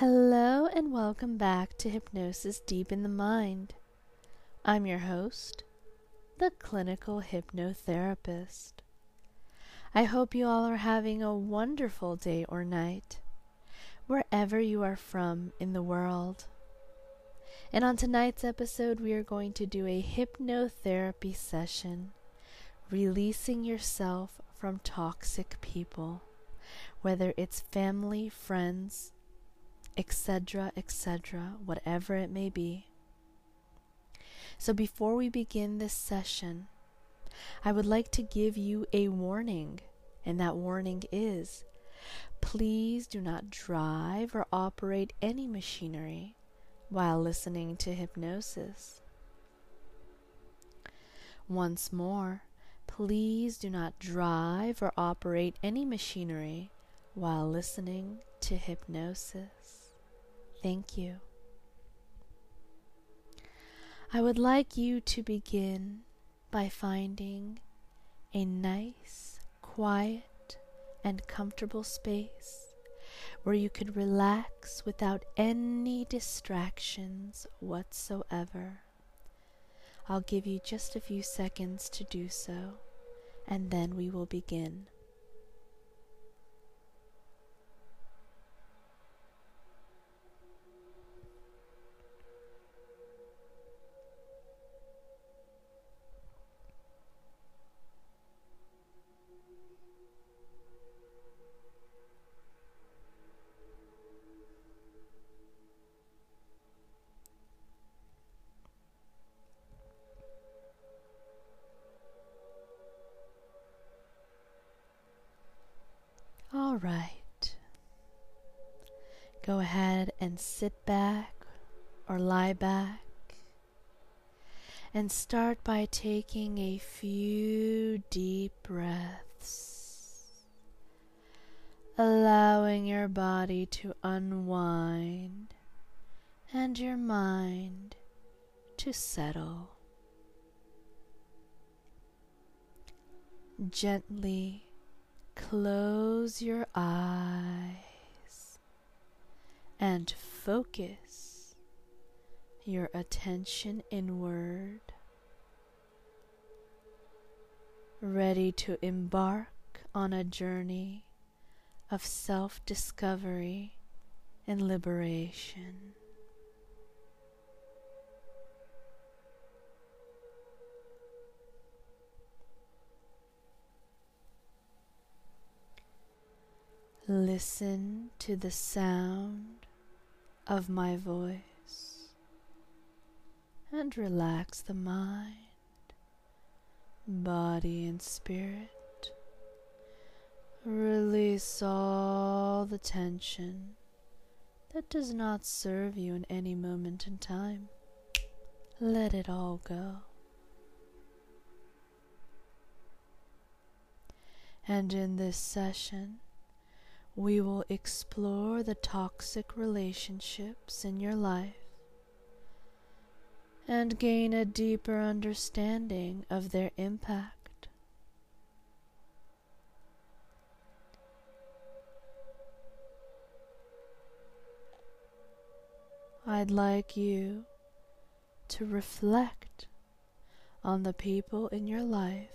Hello, and welcome back to Hypnosis Deep in the Mind. I'm your host, the clinical hypnotherapist. I hope you all are having a wonderful day or night, wherever you are from in the world. And on tonight's episode, we are going to do a hypnotherapy session, releasing yourself from toxic people, whether it's family, friends, etc., etc., whatever it may be. So before we begin this session, I would like to give you a warning, and that warning is please do not drive or operate any machinery while listening to hypnosis. Once more, please do not drive or operate any machinery while listening to hypnosis. Thank you. I would like you to begin by finding a nice, quiet, and comfortable space where you could relax without any distractions whatsoever. I'll give you just a few seconds to do so, and then we will begin. Right. Go ahead and sit back or lie back and start by taking a few deep breaths, allowing your body to unwind and your mind to settle. Gently Close your eyes and focus your attention inward, ready to embark on a journey of self discovery and liberation. Listen to the sound of my voice and relax the mind, body, and spirit. Release all the tension that does not serve you in any moment in time. Let it all go. And in this session, we will explore the toxic relationships in your life and gain a deeper understanding of their impact. I'd like you to reflect on the people in your life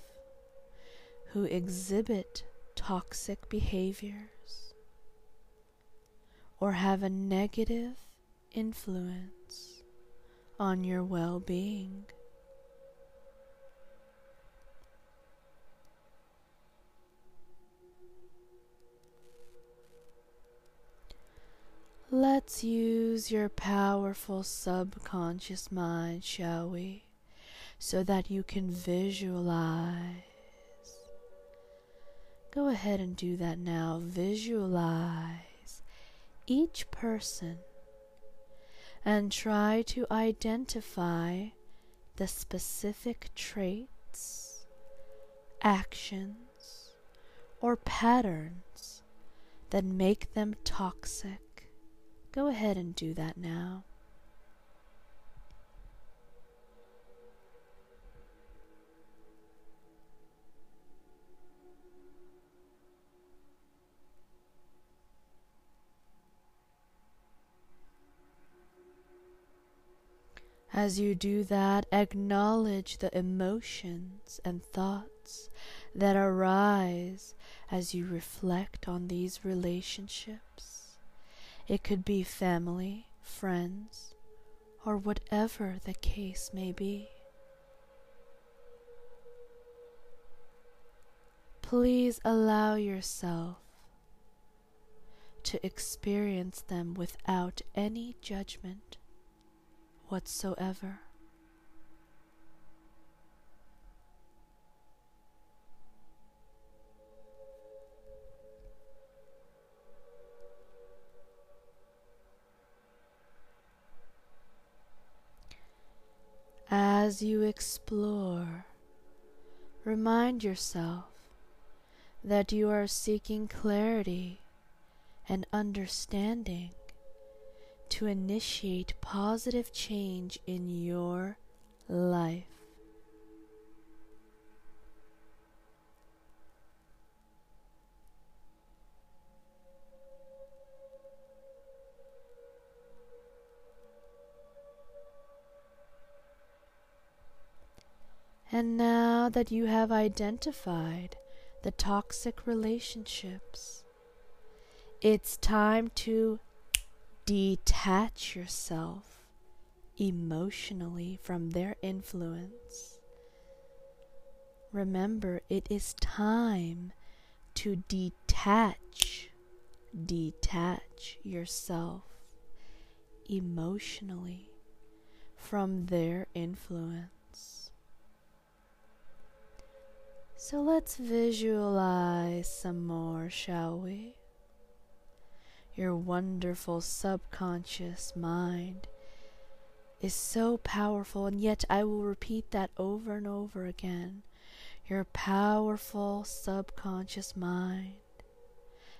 who exhibit toxic behaviors or have a negative influence on your well being. Let's use your powerful subconscious mind, shall we? So that you can visualize. Go ahead and do that now. Visualize each person and try to identify the specific traits, actions, or patterns that make them toxic. Go ahead and do that now. As you do that, acknowledge the emotions and thoughts that arise as you reflect on these relationships. It could be family, friends, or whatever the case may be. Please allow yourself to experience them without any judgment whatsoever. As you explore, remind yourself that you are seeking clarity and understanding to initiate positive change in your life. And now that you have identified the toxic relationships, it's time to detach yourself emotionally from their influence. Remember, it is time to detach, detach yourself emotionally from their influence. So let's visualize some more, shall we? Your wonderful subconscious mind is so powerful, and yet I will repeat that over and over again. Your powerful subconscious mind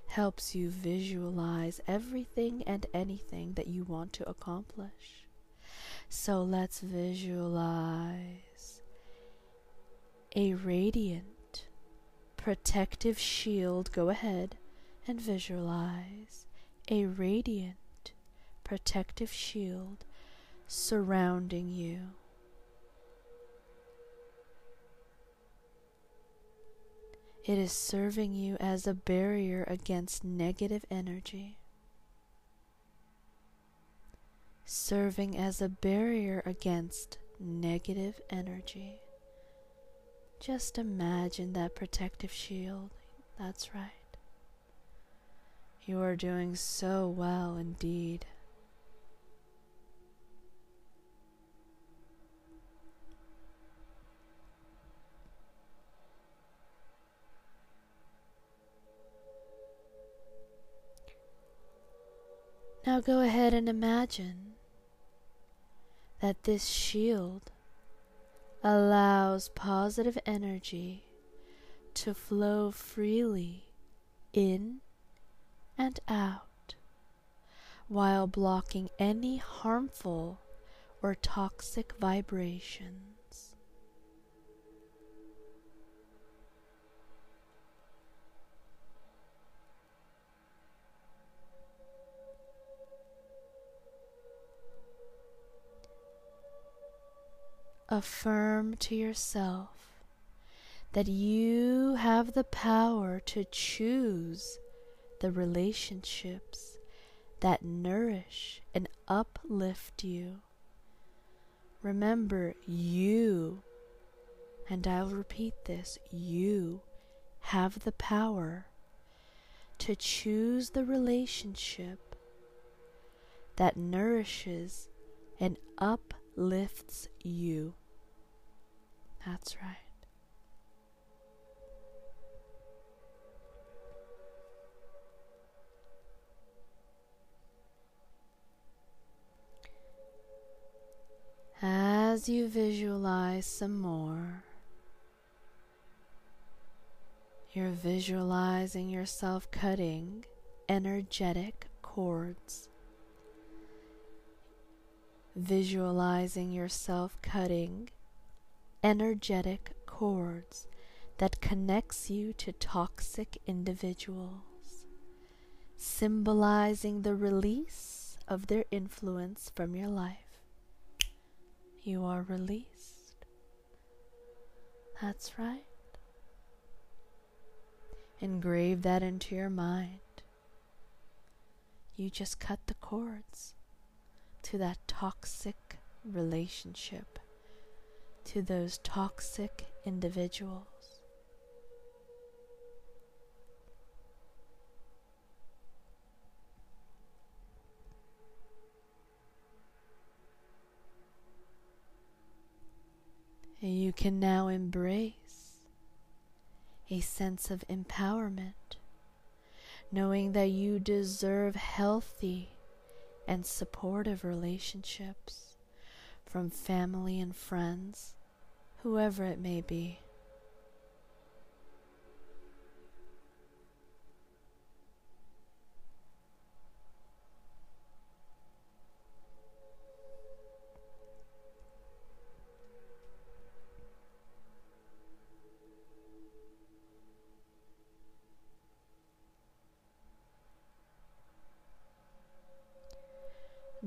helps you visualize everything and anything that you want to accomplish. So let's visualize a radiant protective shield, go ahead and visualize a radiant protective shield surrounding you. It is serving you as a barrier against negative energy. Serving as a barrier against negative energy. Just imagine that protective shield. That's right. You are doing so well indeed. Now go ahead and imagine that this shield allows positive energy to flow freely in and out while blocking any harmful or toxic vibrations. affirm to yourself that you have the power to choose the relationships that nourish and uplift you. Remember, you, and I'll repeat this, you have the power to choose the relationship that nourishes and uplifts you. That's right. As you visualize some more, you're visualizing yourself cutting energetic cords. Visualizing yourself cutting energetic cords that connects you to toxic individuals, symbolizing the release of their influence from your life. You are released. That's right. Engrave that into your mind. You just cut the cords to that toxic relationship, to those toxic individuals. You can now embrace a sense of empowerment, knowing that you deserve healthy and supportive relationships from family and friends, whoever it may be.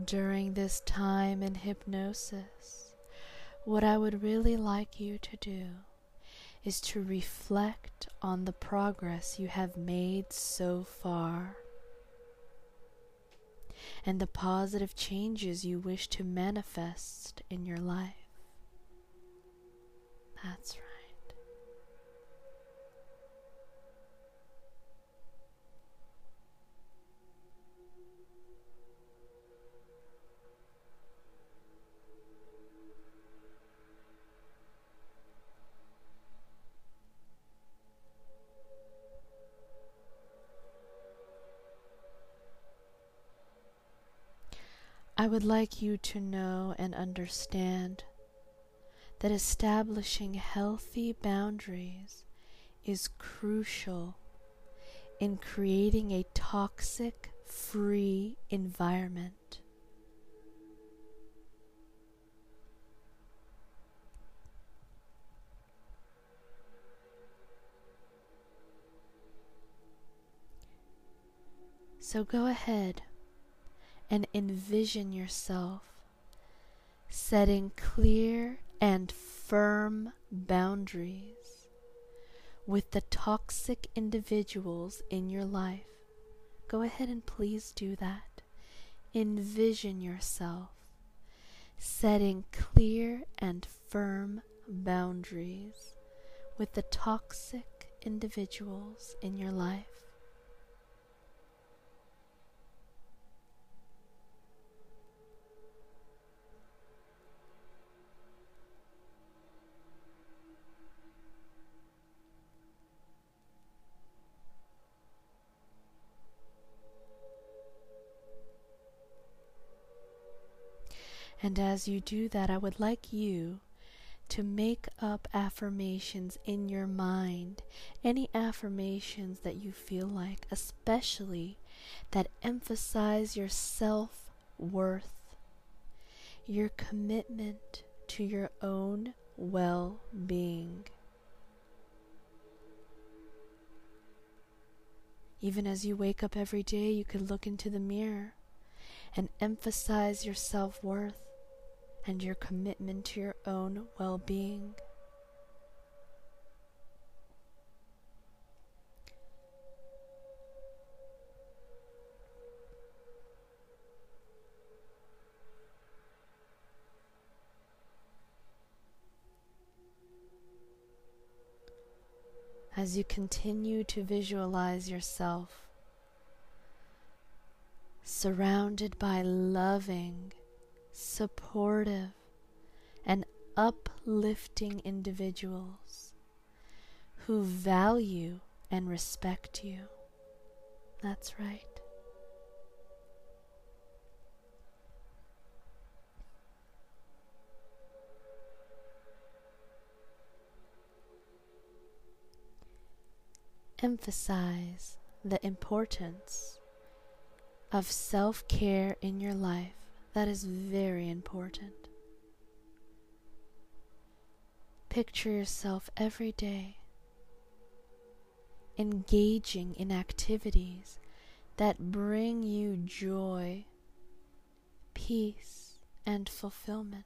During this time in hypnosis, what I would really like you to do is to reflect on the progress you have made so far and the positive changes you wish to manifest in your life. That's right. I would like you to know and understand that establishing healthy boundaries is crucial in creating a toxic free environment. So go ahead and envision yourself setting clear and firm boundaries with the toxic individuals in your life. Go ahead and please do that. Envision yourself setting clear and firm boundaries with the toxic individuals in your life. And as you do that, I would like you to make up affirmations in your mind, any affirmations that you feel like, especially that emphasize your self worth, your commitment to your own well being. Even as you wake up every day, you could look into the mirror and emphasize your self worth and your commitment to your own well being. As you continue to visualize yourself surrounded by loving, supportive, and uplifting individuals who value and respect you. That's right. Emphasize the importance of self care in your life that is very important. Picture yourself every day engaging in activities that bring you joy, peace, and fulfillment.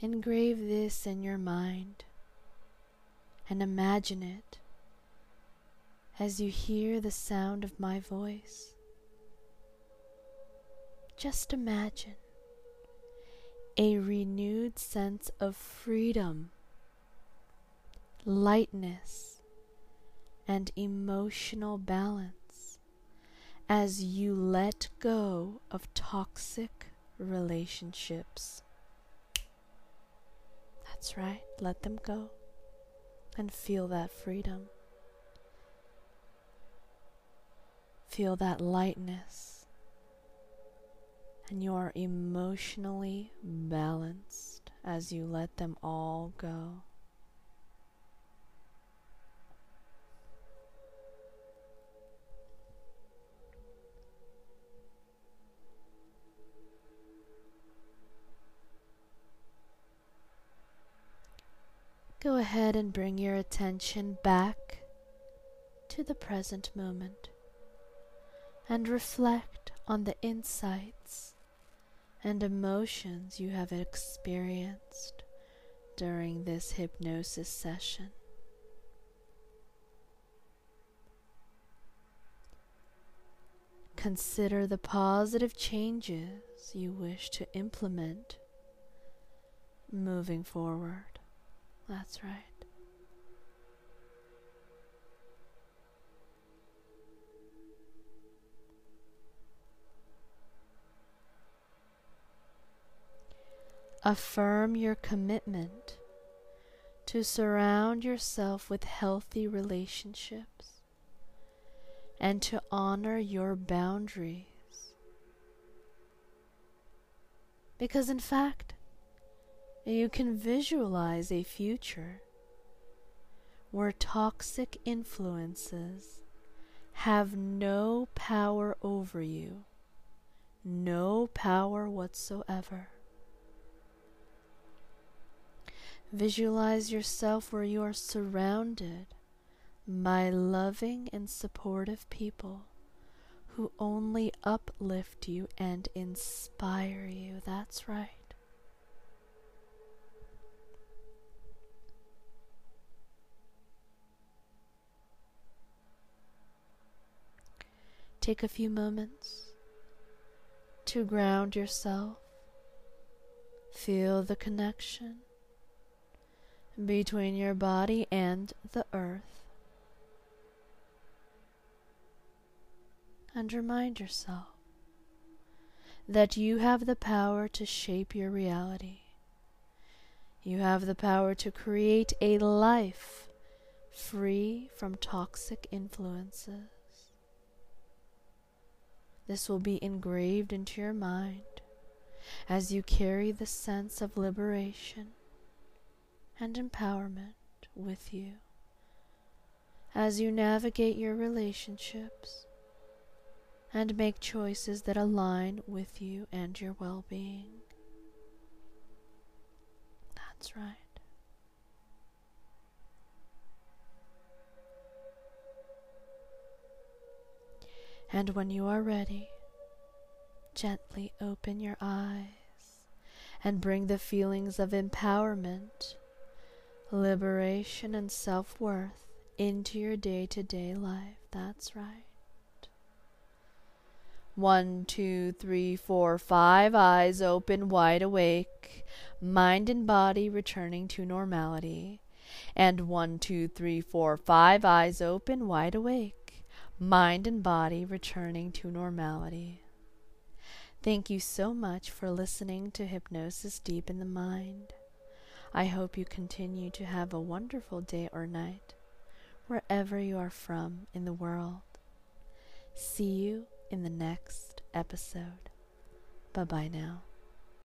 Engrave this in your mind and imagine it as you hear the sound of my voice. Just imagine a renewed sense of freedom, lightness, and emotional balance as you let go of toxic relationships. That's right, let them go and feel that freedom. Feel that lightness, and you are emotionally balanced as you let them all go. Go ahead and bring your attention back to the present moment and reflect on the insights and emotions you have experienced during this hypnosis session. Consider the positive changes you wish to implement moving forward. That's right. Affirm your commitment to surround yourself with healthy relationships and to honor your boundaries. Because, in fact, you can visualize a future where toxic influences have no power over you, no power whatsoever. Visualize yourself where you are surrounded by loving and supportive people who only uplift you and inspire you. That's right. Take a few moments to ground yourself. Feel the connection between your body and the earth. And remind yourself that you have the power to shape your reality. You have the power to create a life free from toxic influences. This will be engraved into your mind as you carry the sense of liberation and empowerment with you as you navigate your relationships and make choices that align with you and your well being. That's right. And when you are ready, gently open your eyes and bring the feelings of empowerment, liberation, and self worth into your day to day life. That's right. One, two, three, four, five eyes open wide awake, mind and body returning to normality. And one, two, three, four, five eyes open wide awake mind and body returning to normality. Thank you so much for listening to Hypnosis Deep in the Mind. I hope you continue to have a wonderful day or night, wherever you are from in the world. See you in the next episode. Bye bye now.